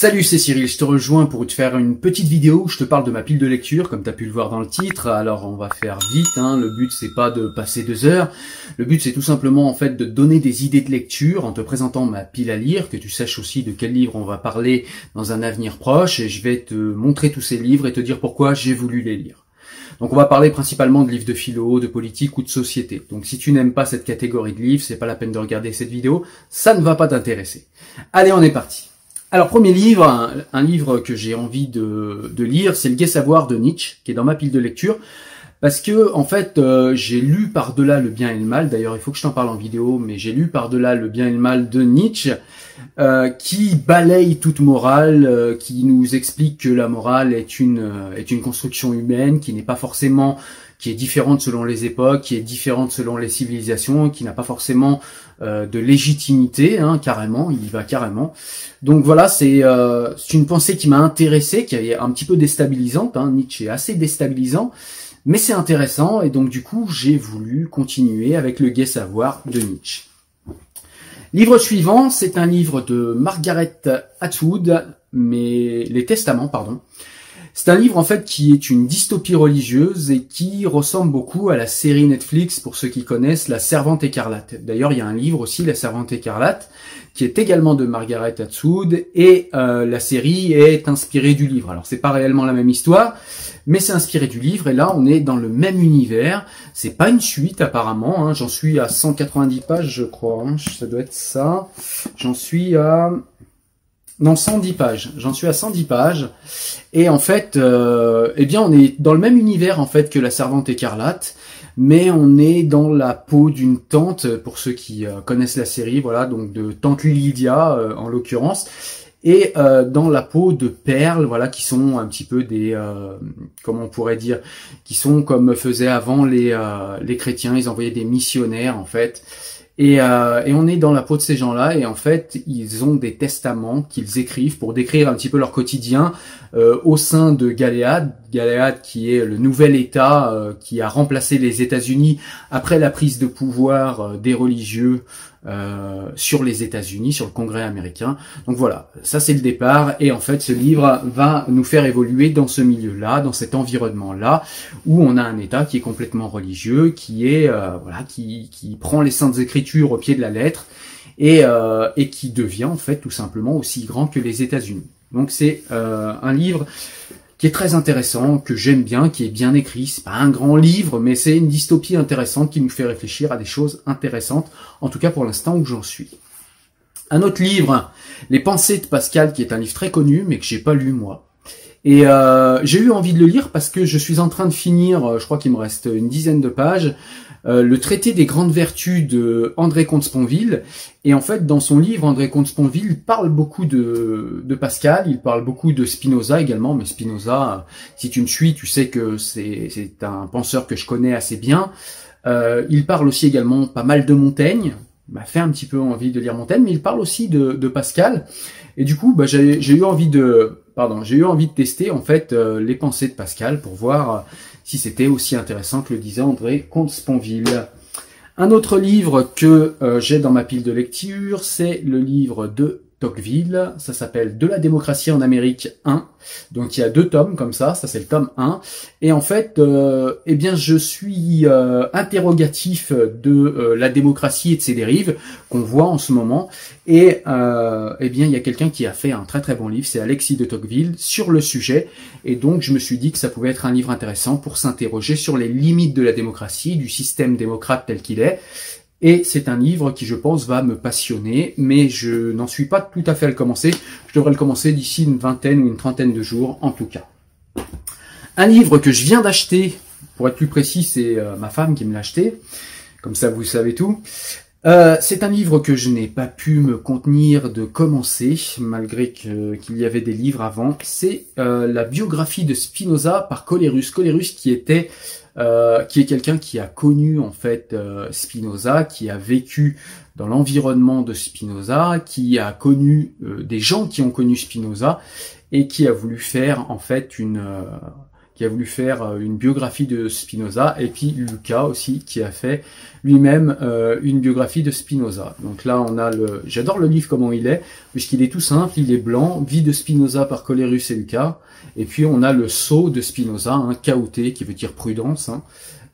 Salut, c'est Cyril, je te rejoins pour te faire une petite vidéo où je te parle de ma pile de lecture, comme tu as pu le voir dans le titre. Alors on va faire vite, hein. le but c'est pas de passer deux heures, le but c'est tout simplement en fait de donner des idées de lecture en te présentant ma pile à lire, que tu saches aussi de quel livre on va parler dans un avenir proche, et je vais te montrer tous ces livres et te dire pourquoi j'ai voulu les lire. Donc on va parler principalement de livres de philo, de politique ou de société. Donc si tu n'aimes pas cette catégorie de livres, c'est pas la peine de regarder cette vidéo, ça ne va pas t'intéresser. Allez, on est parti. Alors, premier livre, un, livre que j'ai envie de, lire, c'est Le Gai Savoir de Nietzsche, qui est dans ma pile de lecture. Parce que, en fait, euh, j'ai lu par-delà le bien et le mal. D'ailleurs, il faut que je t'en parle en vidéo, mais j'ai lu par-delà le bien et le mal de Nietzsche, euh, qui balaye toute morale, euh, qui nous explique que la morale est une est une construction humaine, qui n'est pas forcément qui est différente selon les époques, qui est différente selon les civilisations, qui n'a pas forcément euh, de légitimité, hein, carrément, il y va carrément. Donc voilà, c'est euh, une pensée qui m'a intéressé, qui est un petit peu déstabilisante. Hein, Nietzsche est assez déstabilisant, mais c'est intéressant et donc du coup j'ai voulu continuer avec le gai savoir de Nietzsche. Livre suivant, c'est un livre de Margaret Atwood, mais les Testaments, pardon. C'est un livre en fait qui est une dystopie religieuse et qui ressemble beaucoup à la série Netflix pour ceux qui connaissent La Servante écarlate. D'ailleurs, il y a un livre aussi, La Servante écarlate, qui est également de Margaret Atwood et euh, la série est inspirée du livre. Alors c'est pas réellement la même histoire, mais c'est inspiré du livre et là on est dans le même univers. C'est pas une suite apparemment. Hein. J'en suis à 190 pages, je crois. Hein. Ça doit être ça. J'en suis à non, 110 pages. J'en suis à 110 pages. Et en fait, euh, eh bien, on est dans le même univers en fait que la Servante écarlate, mais on est dans la peau d'une tante, pour ceux qui euh, connaissent la série, voilà, donc de tante Lydia euh, en l'occurrence, et dans la peau de perles, voilà, qui sont un petit peu des, comment on pourrait dire, qui sont comme faisaient avant les les chrétiens, ils envoyaient des missionnaires en fait. Et, euh, et, on est dans la peau de ces gens-là, et en fait, ils ont des testaments qu'ils écrivent pour décrire un petit peu leur quotidien euh, au sein de Galéade. Galéade qui est le nouvel État euh, qui a remplacé les États-Unis après la prise de pouvoir euh, des religieux euh, sur les États-Unis, sur le Congrès américain. Donc voilà, ça c'est le départ. Et en fait, ce livre va nous faire évoluer dans ce milieu-là, dans cet environnement-là, où on a un État qui est complètement religieux, qui est euh, voilà, qui, qui prend les saintes écritures au pied de la lettre et, euh, et qui devient en fait tout simplement aussi grand que les États-Unis. Donc c'est un livre qui est très intéressant, que j'aime bien, qui est bien écrit. C'est pas un grand livre, mais c'est une dystopie intéressante qui nous fait réfléchir à des choses intéressantes, en tout cas pour l'instant où j'en suis. Un autre livre, Les Pensées de Pascal, qui est un livre très connu, mais que j'ai pas lu moi. Et euh, j'ai eu envie de le lire parce que je suis en train de finir, euh, je crois qu'il me reste une dizaine de pages, euh, le traité des grandes vertus de André Comte-Sponville. Et en fait, dans son livre, André Comte-Sponville parle beaucoup de, de, Pascal, il parle beaucoup de Spinoza également, mais Spinoza, si tu me suis, tu sais que c'est un penseur que je connais assez bien. Euh, il parle aussi également pas mal de Montaigne, m'a fait un petit peu envie de lire Montaigne, mais il parle aussi de, de Pascal. Et du coup, bah, j'ai eu envie de, pardon, j'ai eu envie de tester en fait euh, les pensées de Pascal pour voir si c'était aussi intéressant que le disait André Comte-Sponville. Un autre livre que euh, j'ai dans ma pile de lecture, c'est le livre de Tocqueville. Ça s'appelle De la démocratie en Amérique 1. Donc il y a deux tomes comme ça, ça c'est le tome 1. Et en fait, euh, eh bien je suis euh, interrogatif de euh, la démocratie et de ses dérives qu'on voit en ce moment. Et eh bien il y a quelqu'un qui a fait un très très bon livre, c'est Alexis de Tocqueville, sur le sujet. Et donc je me suis dit que ça pouvait être un livre intéressant pour s'interroger sur les limites de la démocratie, du système démocrate tel qu'il est. Et c'est un livre qui, je pense, va me passionner, mais je n'en suis pas tout à fait à le commencer. Je devrais le commencer d'ici une vingtaine ou une trentaine de jours, en tout cas. Un livre que je viens d'acheter, pour être plus précis, c'est euh, ma femme qui me l'a acheté. Comme ça, vous savez tout. Euh, c'est un livre que je n'ai pas pu me contenir de commencer, malgré qu'il y avait des livres avant. C'est euh, la biographie de Spinoza par Colerus. Colerus qui était euh, qui est quelqu'un qui a connu en fait Spinoza, qui a vécu dans l'environnement de Spinoza, qui a connu des gens qui ont connu Spinoza et qui a voulu faire en fait une qui a voulu faire une biographie de Spinoza, et puis Lucas aussi, qui a fait lui-même une biographie de Spinoza. Donc là, on a le... J'adore le livre comment il est, puisqu'il est tout simple, il est blanc, Vie de Spinoza par Colerus et Lucas, et puis on a le sceau de Spinoza, hein, qui veut dire prudence. Hein.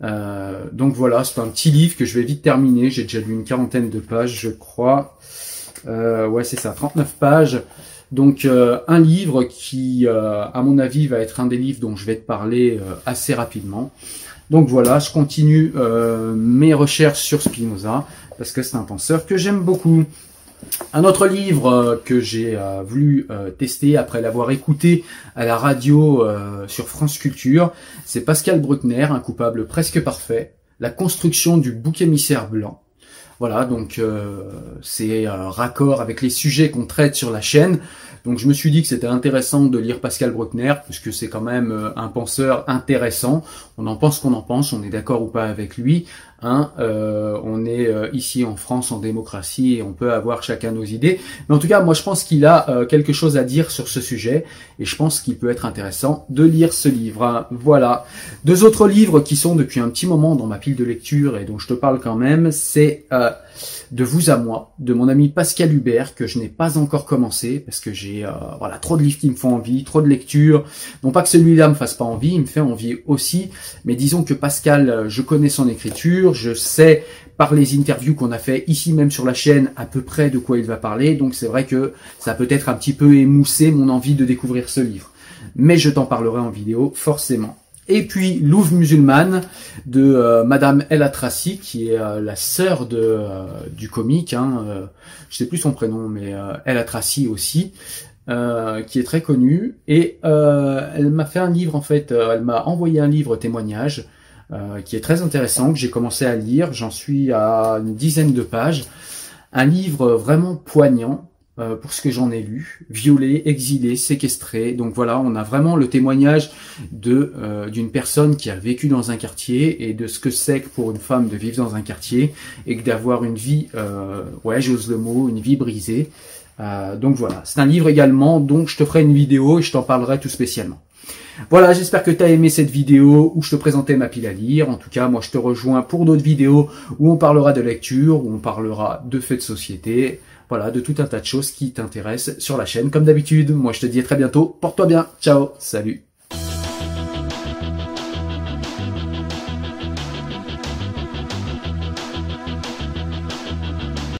Euh, donc voilà, c'est un petit livre que je vais vite terminer. J'ai déjà lu une quarantaine de pages, je crois. Euh, ouais, c'est ça, 39 pages. Donc euh, un livre qui, à mon avis, va être un des livres dont je vais te parler assez rapidement. Donc voilà, je continue mes recherches sur Spinoza parce que c'est un penseur que j'aime beaucoup. Un autre livre euh, que j'ai euh, voulu euh, tester après l'avoir écouté à la radio sur France Culture, c'est Pascal Bruckner, un coupable presque parfait, la construction du bouc émissaire blanc. Voilà, donc c'est raccord avec les sujets qu'on traite sur la chaîne. Donc je me suis dit que c'était intéressant de lire Pascal Bruckner, puisque c'est quand même un penseur intéressant. On en pense qu'on en pense, on est d'accord ou pas avec lui. Hein, euh, on est euh, ici en France en démocratie et on peut avoir chacun nos idées. Mais en tout cas, moi je pense qu'il a euh, quelque chose à dire sur ce sujet et je pense qu'il peut être intéressant de lire ce livre. Voilà. Deux autres livres qui sont depuis un petit moment dans ma pile de lecture et dont je te parle quand même, c'est de vous à moi, de mon ami Pascal Hubert, que je n'ai pas encore commencé, parce que j'ai voilà trop de livres qui me font envie, trop de lectures. Non pas que celui-là me fasse pas envie, il me fait envie aussi, mais disons que Pascal, je connais son écriture, je sais par les interviews qu'on a fait ici même sur la chaîne à peu près de quoi il va parler. Donc c'est vrai que ça peut être un petit peu émoussé mon envie de découvrir ce livre. Mais je t'en parlerai en vidéo forcément. Et puis Louvre musulmane de euh, Madame El Atrassi, qui est euh, la sœur de euh, du comique, hein, je sais plus son prénom, mais El Atrassi aussi, qui est très connue. Et elle m'a fait un livre en fait, elle m'a envoyé un livre témoignage euh, qui est très intéressant, que j'ai commencé à lire. J'en suis à une dizaine de pages. Un livre vraiment poignant euh, pour ce que j'en ai lu. Violé, exilé, séquestré. Donc voilà, on a vraiment le témoignage de euh, d'une personne qui a vécu dans un quartier et de ce que c'est pour une femme de vivre dans un quartier et d'avoir une vie, ouais, j'ose le mot, une vie brisée. donc voilà, c'est un livre également dont je te ferai une vidéo et je t'en parlerai tout spécialement. Voilà, j'espère que tu as aimé cette vidéo où je te présentais ma pile à lire. En tout cas, moi je te rejoins pour d'autres vidéos où on parlera de lecture, où on parlera de faits de société, voilà, de tout un tas de choses qui t'intéressent sur la chaîne. Comme d'habitude, moi je te dis à très bientôt. Porte-toi bien. Ciao. Salut.